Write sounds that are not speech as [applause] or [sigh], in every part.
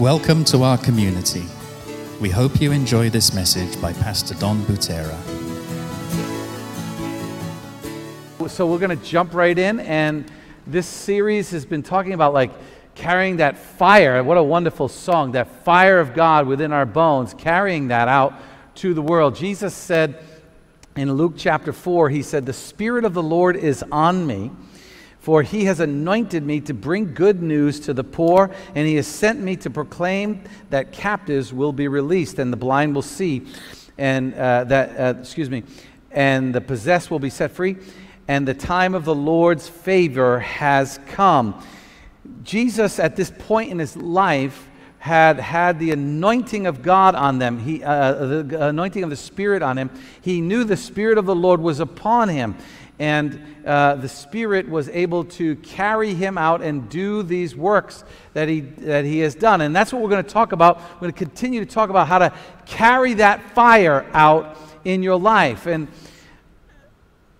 Welcome to our community. We hope you enjoy this message by Pastor Don Butera. So we're going to jump right in, and this series has been talking about like carrying that fire. What a wonderful song! That fire of God within our bones, carrying that out to the world. Jesus said in Luke chapter 4, He said, The Spirit of the Lord is on me for he has anointed me to bring good news to the poor, and he has sent me to proclaim that captives will be released, and the blind will see, and uh, that, uh, excuse me, and the possessed will be set free, and the time of the Lord's favor has come. Jesus, at this point in his life, had had the anointing of God on them, he, uh, the anointing of the Spirit on him. He knew the Spirit of the Lord was upon him and uh, the Spirit was able to carry him out and do these works that he, that he has done. And that's what we're going to talk about. We're going to continue to talk about how to carry that fire out in your life. And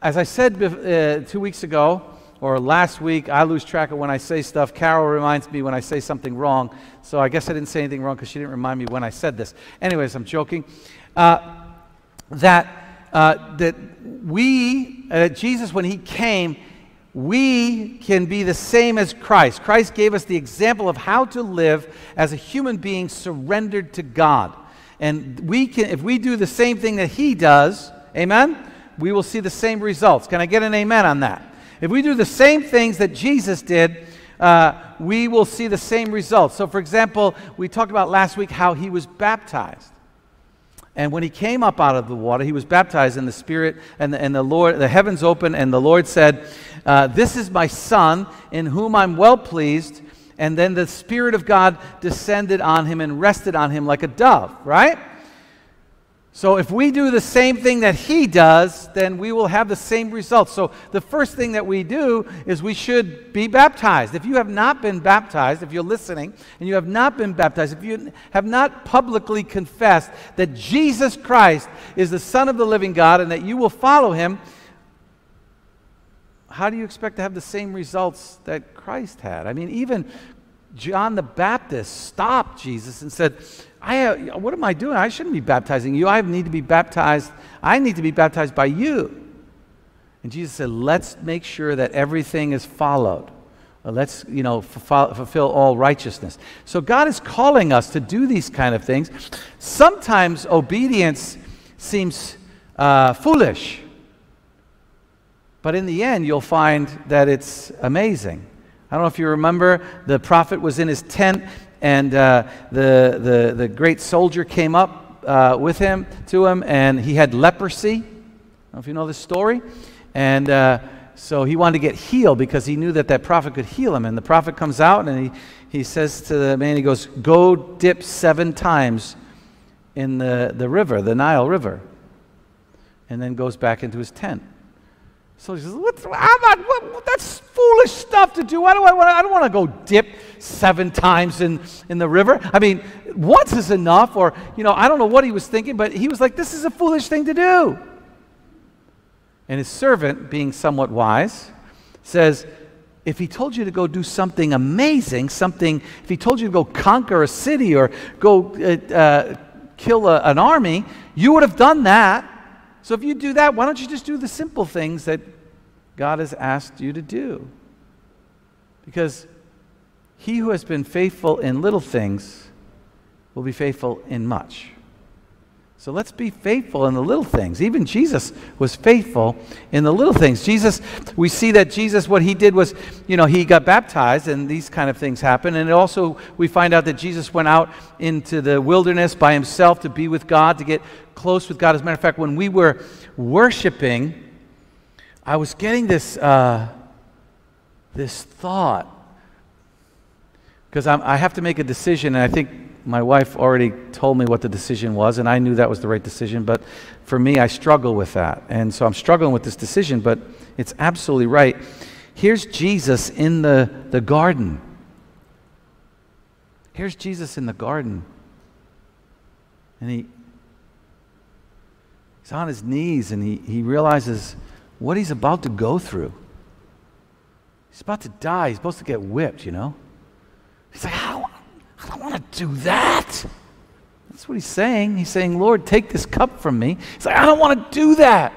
as I said uh, two weeks ago, or last week, I lose track of when I say stuff. Carol reminds me when I say something wrong. So I guess I didn't say anything wrong because she didn't remind me when I said this. Anyways, I'm joking. Uh, that uh, that we, uh, Jesus, when he came, we can be the same as Christ. Christ gave us the example of how to live as a human being surrendered to God. And we can, if we do the same thing that he does, amen, we will see the same results. Can I get an amen on that? If we do the same things that Jesus did, uh, we will see the same results. So, for example, we talked about last week how he was baptized. And when he came up out of the water, he was baptized in the Spirit, and the, and the Lord, the heavens opened, and the Lord said, uh, "This is my Son, in whom I'm well pleased." And then the Spirit of God descended on him and rested on him like a dove. Right? So if we do the same thing that he does, then we will have the same results. So the first thing that we do is we should be baptized. If you have not been baptized, if you're listening and you have not been baptized, if you have not publicly confessed that Jesus Christ is the Son of the living God and that you will follow him, how do you expect to have the same results that Christ had? I mean, even John the Baptist stopped Jesus and said, I, uh, what am I doing? I shouldn't be baptizing you. I need to be baptized. I need to be baptized by you. And Jesus said, let's make sure that everything is followed. Uh, let's, you know, fulfill all righteousness. So God is calling us to do these kind of things. Sometimes obedience seems uh, foolish. But in the end, you'll find that it's amazing. I don't know if you remember, the prophet was in his tent and uh, the, the, the great soldier came up uh, with him to him, and he had leprosy. If you know this story. And uh, so he wanted to get healed because he knew that that prophet could heal him. And the prophet comes out and he, he says to the man, he goes, Go dip seven times in the, the river, the Nile River. And then goes back into his tent. So he says, What's, I'm not, what, That's foolish stuff to do. I, want I don't want to go dip seven times in, in the river. I mean, once is enough. Or, you know, I don't know what he was thinking, but he was like, This is a foolish thing to do. And his servant, being somewhat wise, says, if he told you to go do something amazing, something, if he told you to go conquer a city or go uh, uh, kill a, an army, you would have done that. So if you do that, why don't you just do the simple things that God has asked you to do? Because he who has been faithful in little things will be faithful in much. So let's be faithful in the little things. Even Jesus was faithful in the little things. Jesus, we see that Jesus, what he did was, you know, he got baptized and these kind of things happen. And also, we find out that Jesus went out into the wilderness by himself to be with God, to get close with God. As a matter of fact, when we were worshiping, I was getting this, uh, this thought because I have to make a decision, and I think my wife already told me what the decision was, and I knew that was the right decision. But for me, I struggle with that. And so I'm struggling with this decision, but it's absolutely right. Here's Jesus in the, the garden. Here's Jesus in the garden. And he, he's on his knees and he, he realizes what he's about to go through. He's about to die. He's supposed to get whipped, you know? He's like, don't, I don't want to do that. That's what he's saying. He's saying, Lord, take this cup from me. He's like, I don't want to do that.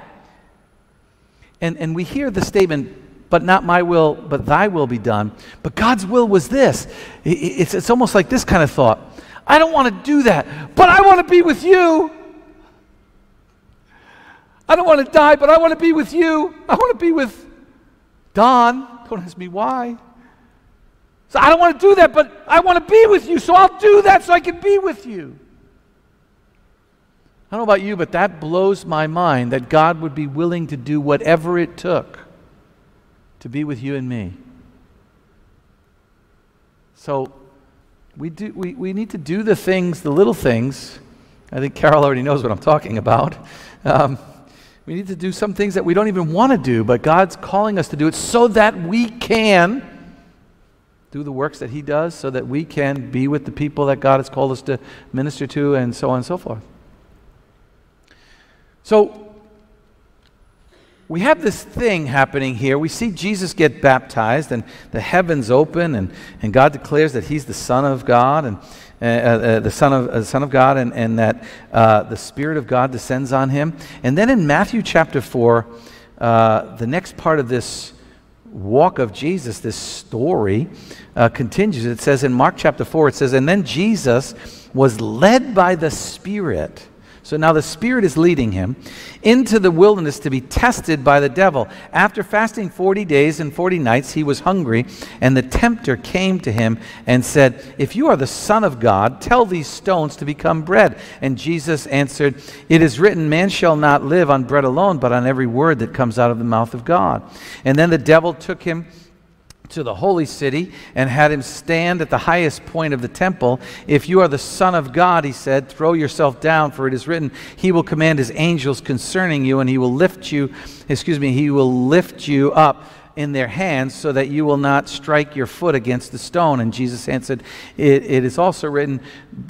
And, and we hear the statement, but not my will, but thy will be done. But God's will was this. It's, it's almost like this kind of thought I don't want to do that, but I want to be with you. I don't want to die, but I want to be with you. I want to be with Don. Don't ask me why. So I don't want to do that, but I want to be with you, so I'll do that so I can be with you. I don't know about you, but that blows my mind that God would be willing to do whatever it took to be with you and me. So we, do, we, we need to do the things, the little things. I think Carol already knows what I'm talking about. Um, we need to do some things that we don't even want to do, but God's calling us to do it so that we can do the works that He does, so that we can be with the people that God has called us to minister to, and so on and so forth. So, we have this thing happening here. We see Jesus get baptized, and the heavens open, and, and God declares that He's the Son of God, and uh, uh, the Son of, uh, Son of God, and, and that uh, the Spirit of God descends on Him. And then in Matthew chapter 4, uh, the next part of this walk of Jesus, this story, uh, continues. It says in Mark chapter 4, it says, And then Jesus was led by the Spirit so now the Spirit is leading him into the wilderness to be tested by the devil. After fasting 40 days and 40 nights, he was hungry, and the tempter came to him and said, If you are the Son of God, tell these stones to become bread. And Jesus answered, It is written, Man shall not live on bread alone, but on every word that comes out of the mouth of God. And then the devil took him to the holy city and had him stand at the highest point of the temple. If you are the Son of God, he said, throw yourself down, for it is written, He will command His angels concerning you, and He will lift you, excuse me, He will lift you up in their hands so that you will not strike your foot against the stone. And Jesus answered, it, it is also written,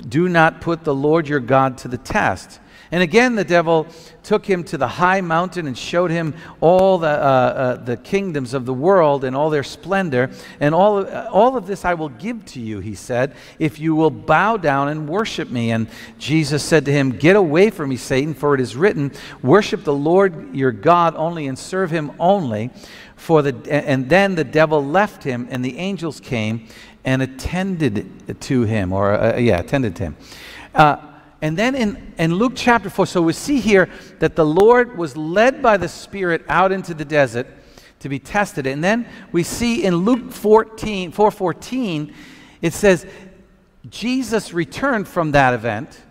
Do not put the Lord your God to the test. And again, the devil took him to the high mountain and showed him all the, uh, uh, the kingdoms of the world and all their splendor. And all uh, all of this I will give to you, he said, if you will bow down and worship me. And Jesus said to him, Get away from me, Satan, for it is written, Worship the Lord your God only and serve him only. For the, and then the devil left him, and the angels came and attended to him, or uh, yeah, attended to him. And then in, in Luke chapter 4, so we see here that the Lord was led by the Spirit out into the desert to be tested. And then we see in Luke 14, 4.14, it says, Jesus returned from that event.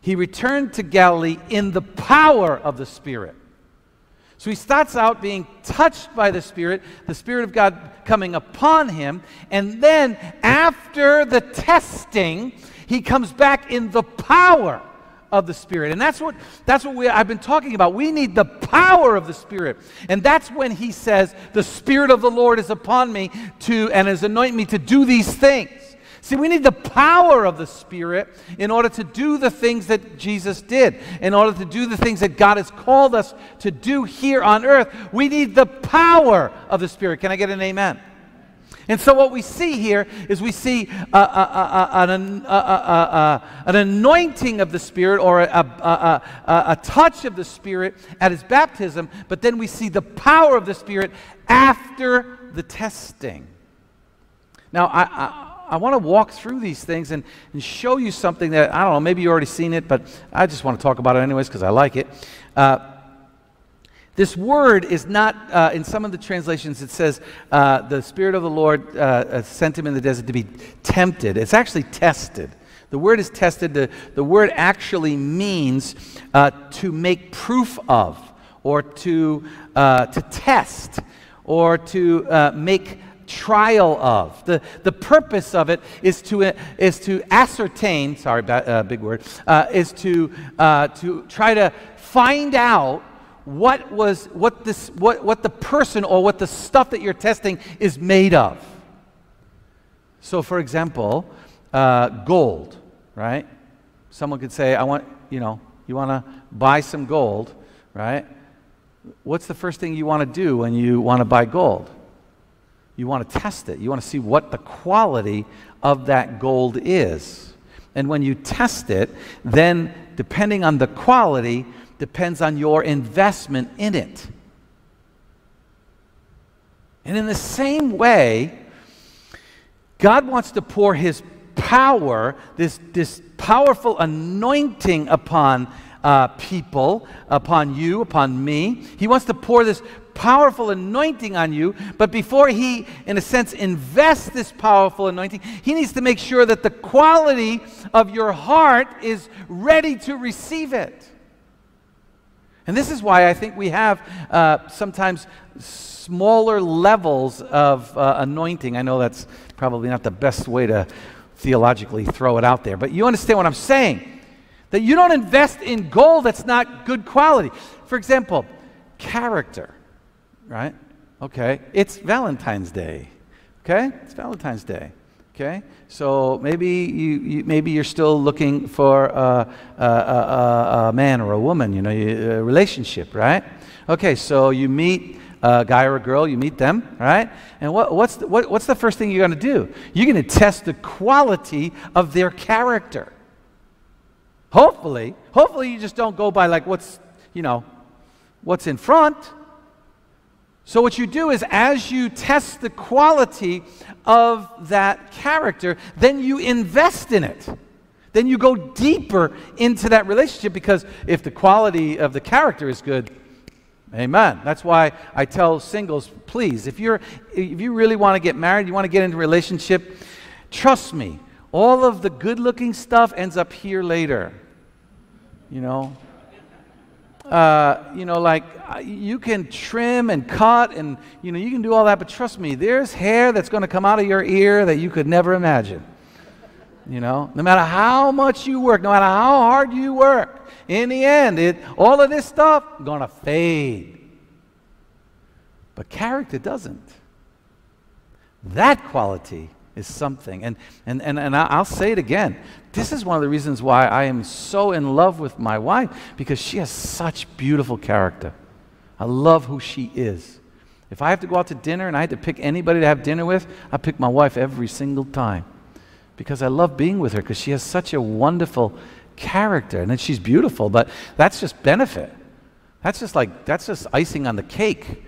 He returned to Galilee in the power of the Spirit. So he starts out being touched by the Spirit, the Spirit of God coming upon him, and then after the testing, he comes back in the power of the Spirit. And that's what, that's what we, I've been talking about. We need the power of the Spirit. And that's when he says, The Spirit of the Lord is upon me to, and has anointed me to do these things. See, we need the power of the Spirit in order to do the things that Jesus did, in order to do the things that God has called us to do here on earth. We need the power of the Spirit. Can I get an amen? And so, what we see here is we see uh, uh, uh, an, an, anointing of the Spirit or a, a, a, touch of the Spirit at his baptism, but then we see the power of the Spirit after the testing. Now, I, I, I want to walk through these things and, and, show you something that, I don't know, maybe you've already seen it, but I just want to talk about it anyways because I like it. Uh, this word is not, uh, in some of the translations, it says uh, the Spirit of the Lord uh, uh, sent him in the desert to be tempted. It's actually tested. The word is tested. The, the word actually means uh, to make proof of, or to, uh, to test, or to make trial of. The, the purpose of it is to, is to ascertain, sorry, big word, is to, to try to find out what was what this what, what the person or what the stuff that you're testing is made of. So for example uh, gold right? Someone could say i want you know you want to buy some gold right? What's the first thing you want to do when you want to buy gold? You want to test it. You want to see what the quality of that gold is. And when you test it, then depending on the quality, depends on your investment in it. And in the same way, God wants to pour His power, this, this powerful anointing upon uh, people, upon you, upon me. He wants to pour this powerful anointing on you, but before he, in a sense, invests this powerful anointing, he needs to make sure that the quality of your heart is ready to receive it. And this is why I think we have uh, sometimes smaller levels of uh, anointing. I know that's probably not the best way to theologically throw it out there, but you understand what I'm saying. That you don't invest in gold that's not good quality. For example, character right? Okay. It's Valentine's Day. Okay? It's Valentine's Day. Okay? So maybe, you, you maybe you're still looking for a, a, a, a, man or a woman, you know, a relationship, right? Okay, so you meet a guy or a girl, you meet them, right? And what, what's, the, what, what's the first thing you're going to do? You're going to test the quality of their character. Hopefully, hopefully you just don't go by like what's, you know, what's in front so, what you do is, as you test the quality of that character, then you invest in it. Then you go deeper into that relationship because if the quality of the character is good, amen. That's why I tell singles, please, if, you're, if you really want to get married, you want to get into a relationship, trust me, all of the good looking stuff ends up here later. You know, uh, you know, like uh, you can trim and cut and, you know, you can do all that, but trust me, there's hair that's going to come out of your ear that you could never imagine. You know, no matter how much you work, no matter how hard you work, in the end, it, all of this stuff going to fade. But character doesn't. That quality is something. And, and, and, and I'll say it again. This is one of the reasons why I am so in love with my wife, because she has such beautiful character. I love who she is. If I have to go out to dinner and I had to pick anybody to have dinner with, I pick my wife every single time. Because I love being with her, because she has such a wonderful character. And then she's beautiful, but that's just benefit. That's just like, that's just icing on the cake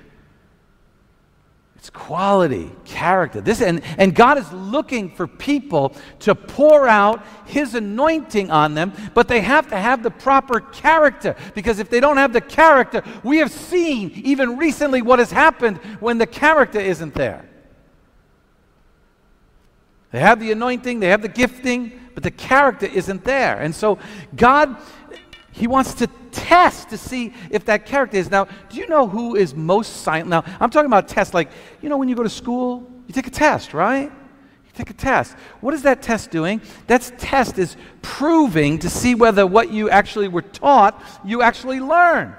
it's quality, character. This and, and God is looking for people to pour out his anointing on them, but they have to have the proper character. Because if they don't have the character, we have seen even recently what has happened when the character isn't there. They have the anointing, they have the gifting, but the character isn't there. And so God he wants to test to see if that character is. Now, do you know who is most silent? Now, I'm talking about tests like, you know, when you go to school, you take a test, right? You take a test. What is that test doing? That test is proving to see whether what you actually were taught, you actually learned.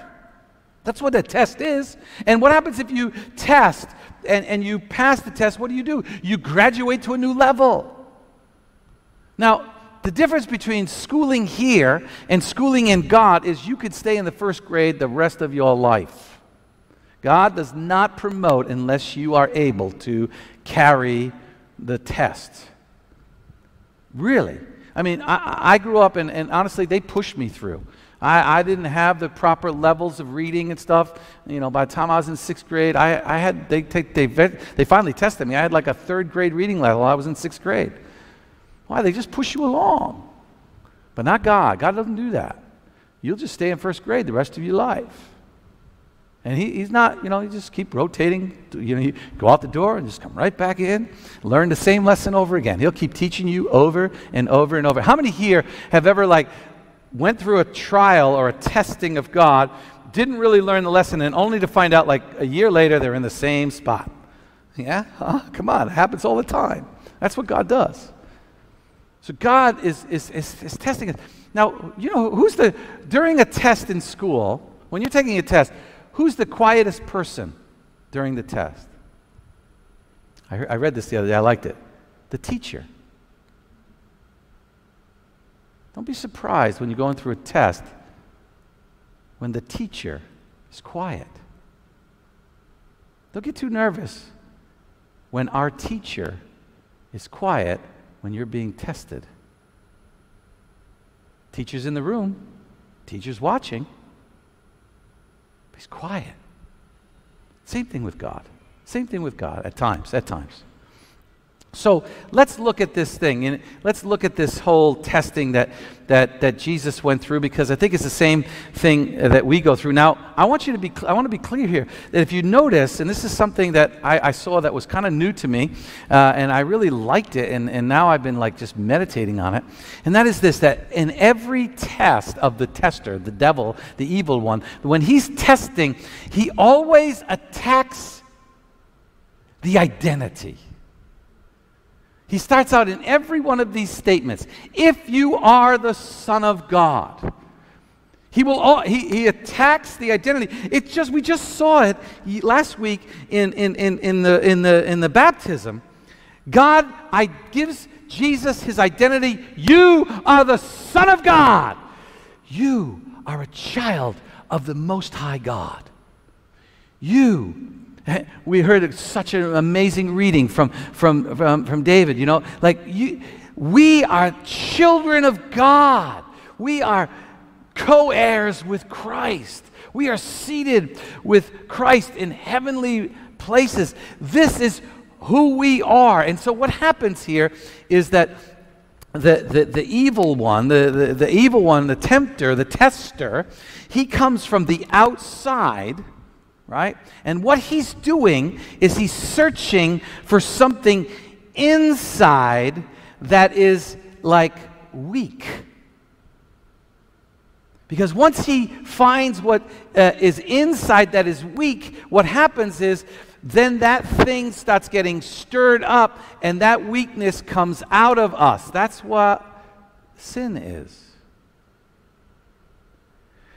That's what that test is. And what happens if you test and, and you pass the test? What do you do? You graduate to a new level. Now, the difference between schooling here and schooling in God is you could stay in the first grade the rest of your life. God does not promote unless you are able to carry the test. Really. I mean, I, I grew up and, and honestly, they pushed me through. I, I, didn't have the proper levels of reading and stuff. You know, by the time I was in sixth grade, I, I had, they, they, they, they finally tested me. I had like a third grade reading level. I was in sixth grade. Why? They just push you along. But not God. God doesn't do that. You'll just stay in first grade the rest of your life. And he, he's not, you know, you just keep rotating. You know, you go out the door and just come right back in, learn the same lesson over again. He'll keep teaching you over and over and over. How many here have ever, like, went through a trial or a testing of God, didn't really learn the lesson, and only to find out, like, a year later, they're in the same spot? Yeah? Huh? Come on, it happens all the time. That's what God does. So God is, is, is, is testing us. Now, you know, who's the, during a test in school, when you're taking a test, who's the quietest person during the test? I, I read this the other day, I liked it. The teacher. Don't be surprised when you're going through a test when the teacher is quiet. Don't get too nervous when our teacher is quiet when you're being tested. Teacher's in the room, teacher's watching. He's quiet. Same thing with God. Same thing with God at times, at times. So let's look at this thing and let's look at this whole testing that, that, that Jesus went through because I think it's the same thing that we go through. Now, I want you to be, I want to be clear here that if you notice, and this is something that I, I saw that was kind of new to me, uh, and I really liked it, and, and now I've been like just meditating on it, and that is this that in every test of the tester, the devil, the evil one, when he's testing, he always attacks the identity. He starts out in every one of these statements if you are the Son of God. He will all, he, he attacks the identity. It's just we just saw it last week in, in, in, in, the, in, the, in the baptism. God I, gives Jesus his identity. You are the Son of God. You are a child of the Most High God. You [laughs] we heard such an amazing reading from, from, from, from David, you know, like you, we are children of God. We are co heirs with Christ. We are seated with Christ in heavenly places. This is who we are. And so, what happens here is that the, the, the evil one, the, the, the evil one, the tempter, the tester, he comes from the outside right? And what he's doing is he's searching for something inside that is like weak. Because once he finds what uh, is inside that is weak, what happens is then that thing starts getting stirred up and that weakness comes out of us. That's what sin is.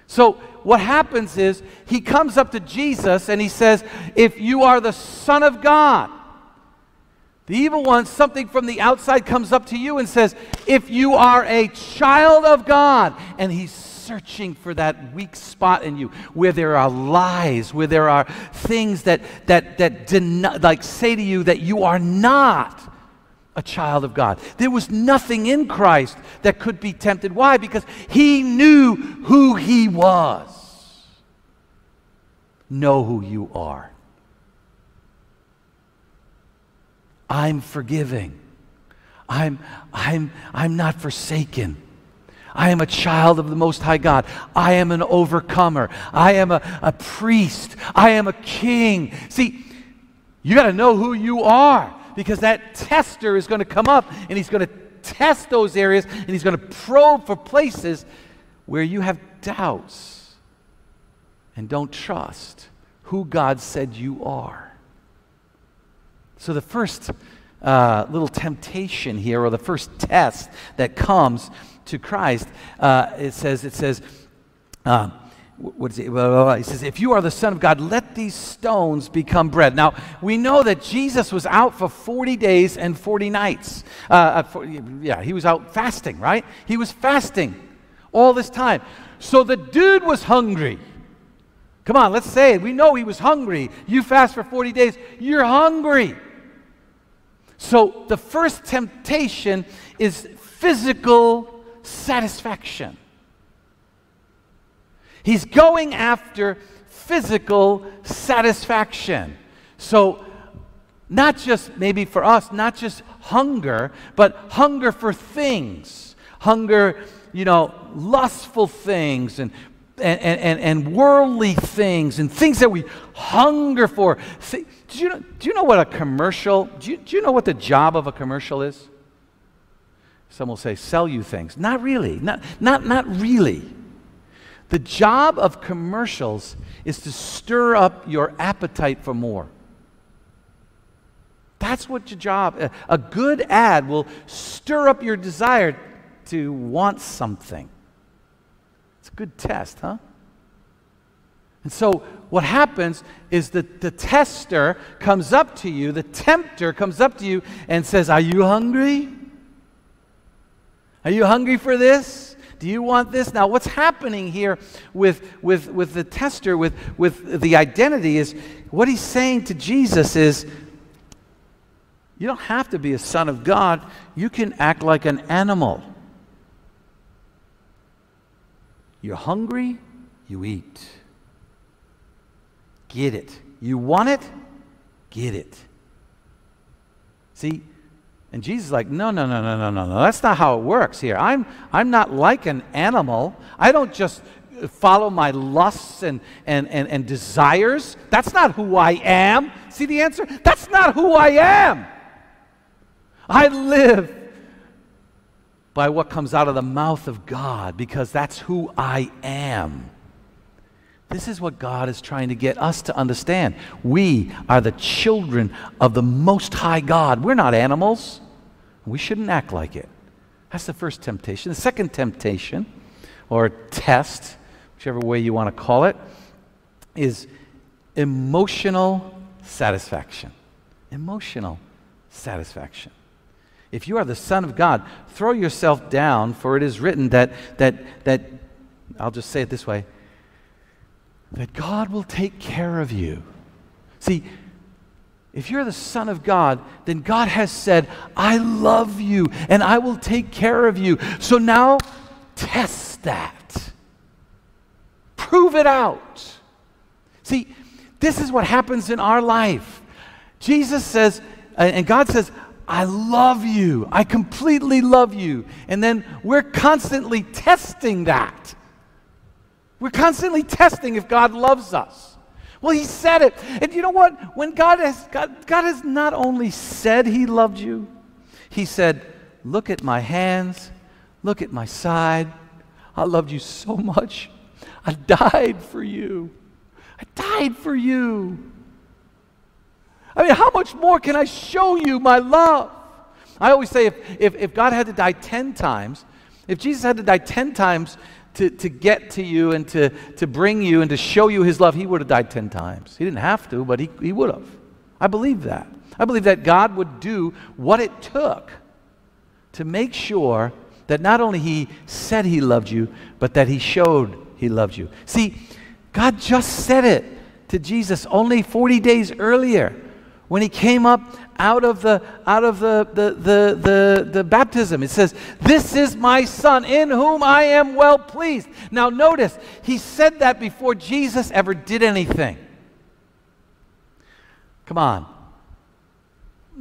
So, what happens is he comes up to Jesus and he says, If you are the Son of God, the evil one, something from the outside comes up to you and says, If you are a child of God, and he's searching for that weak spot in you where there are lies, where there are things that, that, that like say to you that you are not a child of God. There was nothing in Christ that could be tempted. Why? Because he knew who he was. Know who you are. I'm forgiving. I'm, I'm, I'm not forsaken. I am a child of the Most High God. I am an overcomer. I am a, a priest. I am a king. See, you got to know who you are because that tester is going to come up and he's going to test those areas and he's going to probe for places where you have doubts and don't trust who God said you are. So, the first uh, little temptation here, or the first test that comes to Christ, uh, it says, it says, uh, what is it? He says, If you are the Son of God, let these stones become bread. Now, we know that Jesus was out for 40 days and 40 nights. Uh, uh for, yeah, he was out fasting, right? He was fasting all this time. So the dude was hungry. Come on, let's say it. We know he was hungry. You fast for 40 days, you're hungry. So the first temptation is physical satisfaction. He's going after physical satisfaction. So, not just maybe for us, not just hunger, but hunger for things. Hunger, you know, lustful things and and, and, and worldly things and things that we hunger for. do, you know, do you know what a commercial, do you, do you know what the job of a commercial is? Some will say, sell you things. Not really. Not, not, not really. The job of commercials is to stir up your appetite for more. That's what your job. A good ad will stir up your desire to want something. It's a good test, huh? And so what happens is that the tester comes up to you, the tempter comes up to you and says, Are you hungry? Are you hungry for this? Do you want this? Now, what's happening here with, with, with the tester, with, with the identity, is what he's saying to Jesus is, you don't have to be a son of God. You can act like an animal. You're hungry, you eat. Get it. You want it, get it. See, and Jesus is like, no, no, no, no, no, no, no. That's not how it works here. I'm, I'm not like an animal. I don't just follow my lusts and, and, and, and desires. That's not who I am. See the answer? That's not who I am. I live by what comes out of the mouth of God because that's who I am. This is what God is trying to get us to understand. We are the children of the Most High God. We're not animals. We shouldn't act like it. That's the first temptation. The second temptation, or test, whichever way you want to call it, is emotional satisfaction. Emotional satisfaction. If you are the Son of God, throw yourself down, for it is written that, that, that I'll just say it this way that God will take care of you. See, if you're the Son of God, then God has said, I love you and I will take care of you. So now test that, prove it out. See, this is what happens in our life. Jesus says, uh, and God says, I love you. I completely love you. And then we're constantly testing that. We're constantly testing if God loves us. Well, He said it. And you know what? When God has, God, God has not only said He loved you, He said, Look at my hands, look at my side. I loved you so much. I died for you. I died for you. I mean, how much more can I show you my love? I always say if, if, if God had to die 10 times, if Jesus had to die 10 times to, to get to you and to, to bring you and to show you his love, he would have died 10 times. He didn't have to, but he, he would have. I believe that. I believe that God would do what it took to make sure that not only he said he loved you, but that he showed he loved you. See, God just said it to Jesus only 40 days earlier when he came up out of the out of the, the, the, the, the baptism it says this is my son in whom i am well pleased. Now notice he said that before jesus ever did anything. Come on.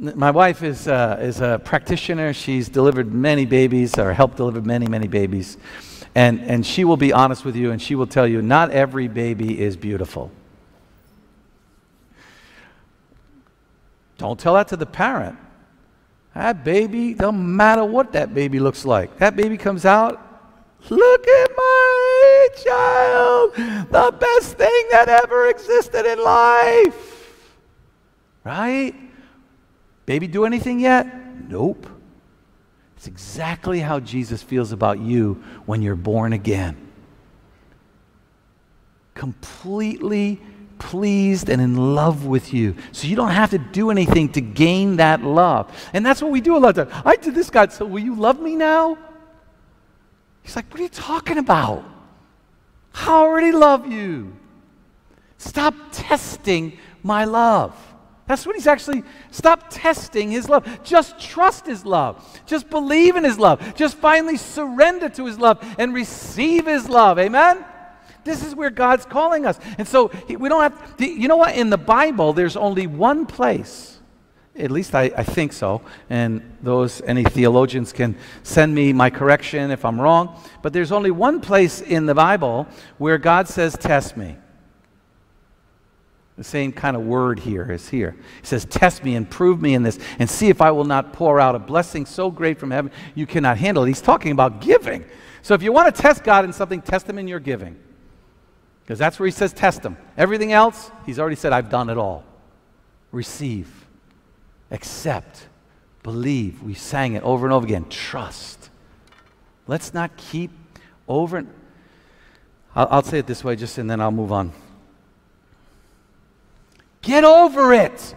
My wife is, uh, is a practitioner. She's delivered many babies or helped deliver many many babies. And, and she will be honest with you and she will tell you not every baby is beautiful Don't tell that to the parent. That baby, don't matter what that baby looks like. That baby comes out, look at my child, the best thing that ever existed in life. Right? Baby do anything yet? Nope. It's exactly how Jesus feels about you when you're born again. Completely pleased and in love with you. So you don't have to do anything to gain that love. And that's what we do a lot of times. I did this, God, so will you love me now? He's like, What are you talking about? I already love you. Stop testing my love. That's what he's actually, stop testing his love. Just trust his love. Just believe in his love. Just finally surrender to his love and receive his love. Amen? This is where God's calling us. And so we don't have, to, you know what? In the Bible, there's only one place, at least I, I think so, and those, any theologians can send me my correction if I'm wrong, but there's only one place in the Bible where God says, Test me. The same kind of word here is here. He says, Test me and prove me in this, and see if I will not pour out a blessing so great from heaven you cannot handle it. He's talking about giving. So if you want to test God in something, test Him in your giving. Because that's where he says, test them. Everything else, he's already said, I've done it all. Receive, accept, believe. We sang it over and over again. Trust. Let's not keep over and I'll, I'll say it this way just and then I'll move on. Get over it.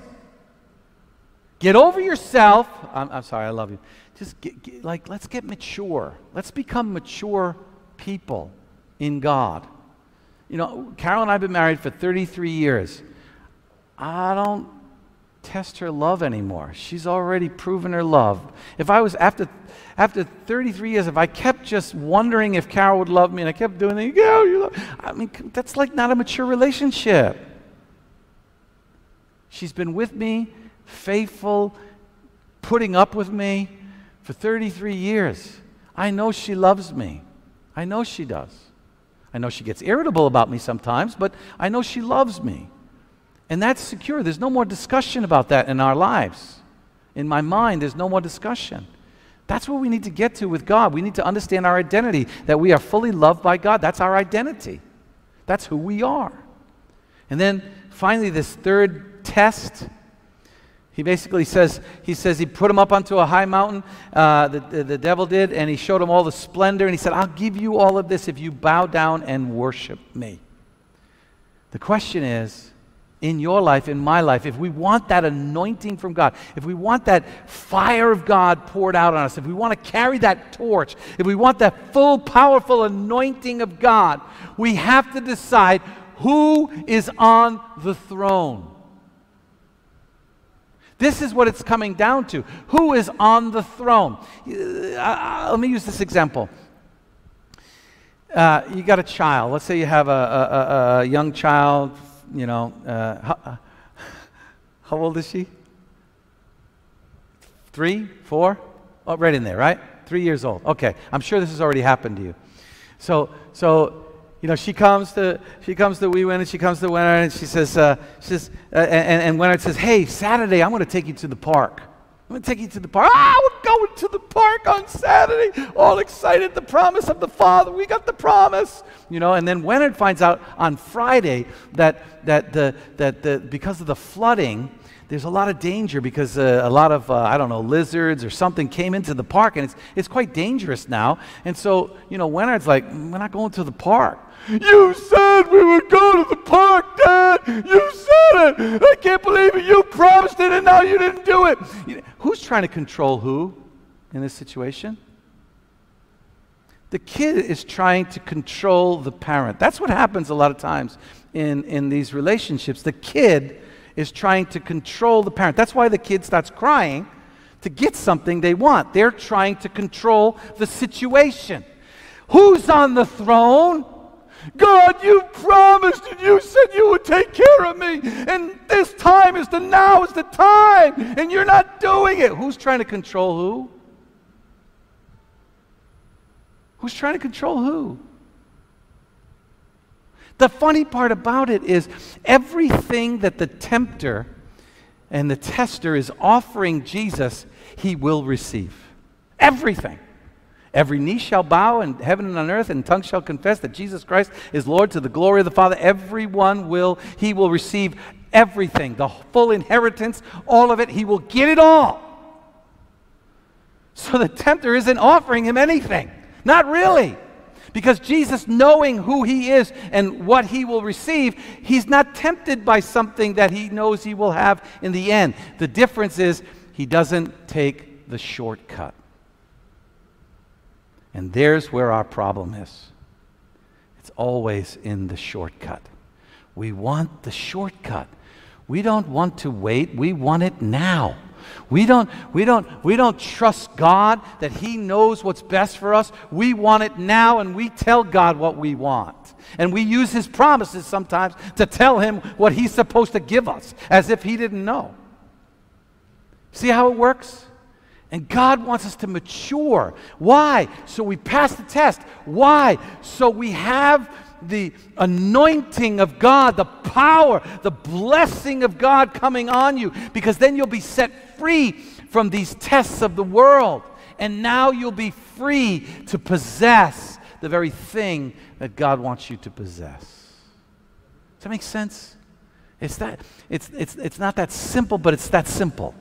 Get over yourself. I'm, I'm sorry, I love you. Just get, get, like, let's get mature. Let's become mature people in God. You know, Carol and I have been married for 33 years. I don't test her love anymore. She's already proven her love. If I was after after 33 years, if I kept just wondering if Carol would love me and I kept doing the, Carol, you love, I mean, that's like not a mature relationship. She's been with me, faithful, putting up with me for 33 years. I know she loves me. I know she does. I know she gets irritable about me sometimes, but I know she loves me. And that's secure. There's no more discussion about that in our lives. In my mind, there's no more discussion. That's what we need to get to with God. We need to understand our identity, that we are fully loved by God. That's our identity. That's who we are. And then finally, this third test. He basically says, he says he put him up onto a high mountain, uh, the, the, the devil did, and he showed him all the splendor, and he said, I'll give you all of this if you bow down and worship me. The question is, in your life, in my life, if we want that anointing from God, if we want that fire of God poured out on us, if we want to carry that torch, if we want that full, powerful anointing of God, we have to decide who is on the throne. This is what it's coming down to. Who is on the throne? Uh, uh, let me use this example. Uh, you got a child. Let's say you have a, a, a young child, you know, uh, how, uh, how, old is she? Three, four? Oh, right in there, right? Three years old. Okay, I'm sure this has already happened to you. So, so you know, she comes to she comes to Wee Win and she comes to Winter and she says, uh, she says, uh, and, and Winter says, hey, Saturday I'm going to take you to the park. I'm going to take you to the park. Ah, we're going to the park on Saturday. All excited. The promise of the Father. We got the promise. You know, and then Leonard finds out on Friday that, that, the, that the, because of the flooding, there's a lot of danger because uh, a lot of, uh, I don't know, lizards or something came into the park and it's, it's quite dangerous now. And so, you know, Leonard's like, we're not going to the park. You said we would go to the park, Dad. You said it. I can't believe it. You promised it and now you didn't do it. Who's trying to control who in this situation? The kid is trying to control the parent. That's what happens a lot of times in, in these relationships. The kid is trying to control the parent. That's why the kid starts crying to get something they want. They're trying to control the situation. Who's on the throne? God, you promised and you said you would take care of me. And this time is the now is the time. And you're not doing it. Who's trying to control who? Who's trying to control who? The funny part about it is everything that the tempter and the tester is offering Jesus, he will receive. Everything. Every knee shall bow in heaven and on earth, and tongue shall confess that Jesus Christ is Lord to the glory of the Father. Everyone will, he will receive everything, the full inheritance, all of it. He will get it all. So the tempter isn't offering him anything. Not really. Because Jesus, knowing who he is and what he will receive, he's not tempted by something that he knows he will have in the end. The difference is he doesn't take the shortcut. And there's where our problem is. It's always in the shortcut. We want the shortcut. We don't want to wait, we want it now. We don't, we, don't, we don't trust God that He knows what's best for us. We want it now, and we tell God what we want. And we use His promises sometimes to tell Him what He's supposed to give us, as if He didn't know. See how it works? And God wants us to mature. Why? So we pass the test. Why? So we have the anointing of God, the power, the blessing of God coming on you, because then you'll be set free from these tests of the world. And now you'll be free to possess the very thing that God wants you to possess. Does that make sense? It's, that, it's, it's, it's not that simple, but it's that simple.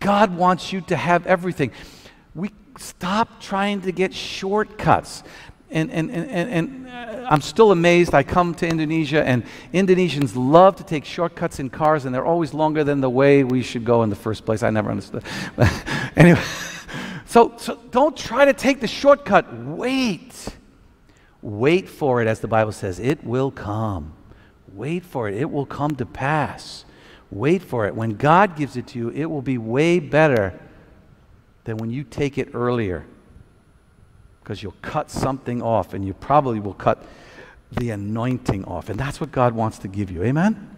God wants you to have everything. We stop trying to get shortcuts. And, and, and, and, uh, I'm still amazed. I come to Indonesia, and Indonesians love to take shortcuts in cars, and they're always longer than the way we should go in the first place. I never understood. [laughs] anyway, [laughs] so, so don't try to take the shortcut. Wait. Wait for it, as the Bible says. It will come. Wait for it. It will come to pass. Wait for it. When God gives it to you, it will be way better than when you take it earlier. Because you'll cut something off, and you probably will cut the anointing off. And that's what God wants to give you. Amen?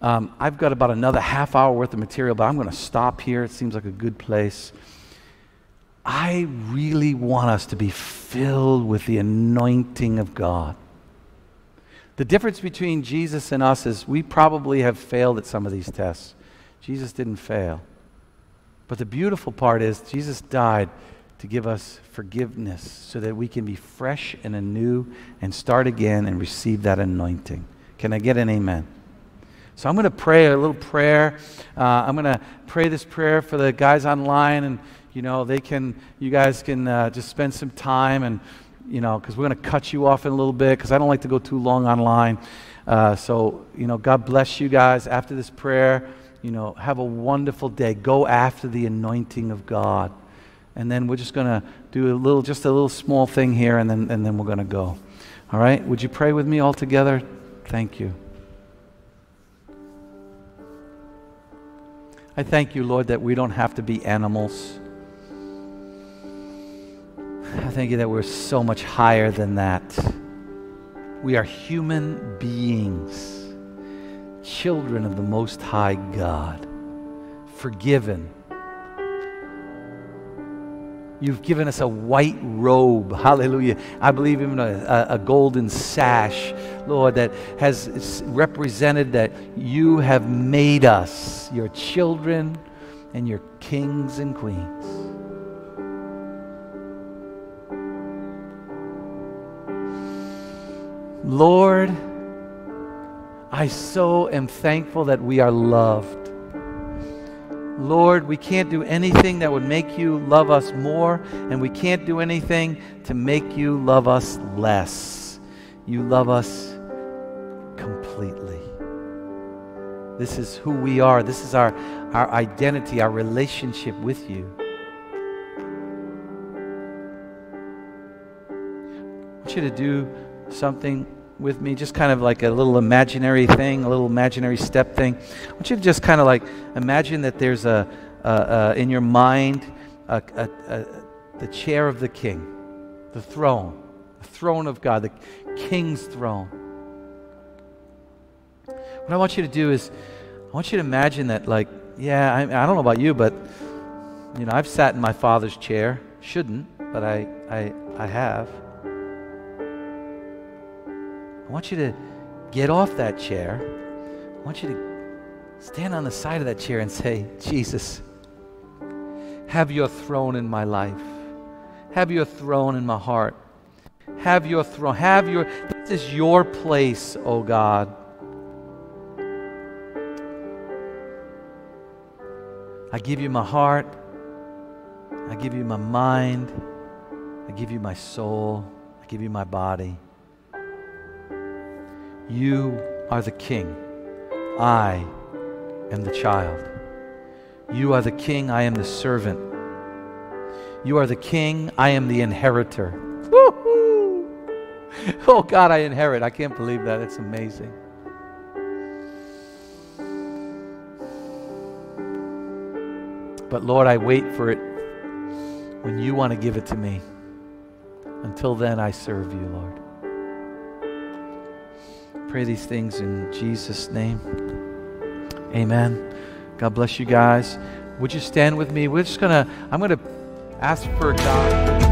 Um, I've got about another half hour worth of material, but I'm going to stop here. It seems like a good place. I really want us to be filled with the anointing of God. The difference between Jesus and us is we probably have failed at some of these tests. Jesus didn't fail. But the beautiful part is Jesus died to give us forgiveness so that we can be fresh and anew and start again and receive that anointing. Can I get an amen? So I'm going to pray a little prayer. Uh, I'm going to pray this prayer for the guys online and you know, they can, you guys can uh, just spend some time and, you know, because we're going to cut you off in a little bit because I don't like to go too long online. Uh, so, you know, God bless you guys after this prayer. You know, have a wonderful day. Go after the anointing of God. And then we're just going to do a little, just a little small thing here, and then, and then we're going to go. All right? Would you pray with me all together? Thank you. I thank you, Lord, that we don't have to be animals. I thank you that we're so much higher than that. We are human beings, children of the Most High God, forgiven. You've given us a white robe, [laughs] hallelujah. I believe even a, a, a golden sash, Lord, that has represented that you have made us your children and your kings and queens. Lord, I so am thankful that we are loved. Lord, we can't do anything that would make you love us more, and we can't do anything to make you love us less. You love us completely. This is who we are. This is our, our identity, our relationship with you. I want you to do something with me, just kind of like a little imaginary thing, a little imaginary step thing. I want you to just kind of like imagine that there's a, a, a in your mind a, the chair of the king, the throne, the throne of God, the king's throne. What I want you to do is, I want you to imagine that, like, yeah, I, I don't know about you, but you know, I've sat in my father's chair. Shouldn't, but I, I, I have. I want you to get off that chair. I want you to stand on the side of that chair and say, Jesus, have your throne in my life. Have your throne in my heart. Have your throne. Have your, this is your place, oh God. I give you my heart. I give you my mind. I give you my soul. I give you my body. You are the king. I am the child. You are the king. I am the servant. You are the king. I am the inheritor. Woo-hoo! Oh, God, I inherit. I can't believe that. It's amazing. But Lord, I wait for it when you want to give it to me. Until then, I serve you, Lord pray these things in Jesus' name. Amen. God bless you guys. Would you stand with me? We're just going to, I'm going to ask for God.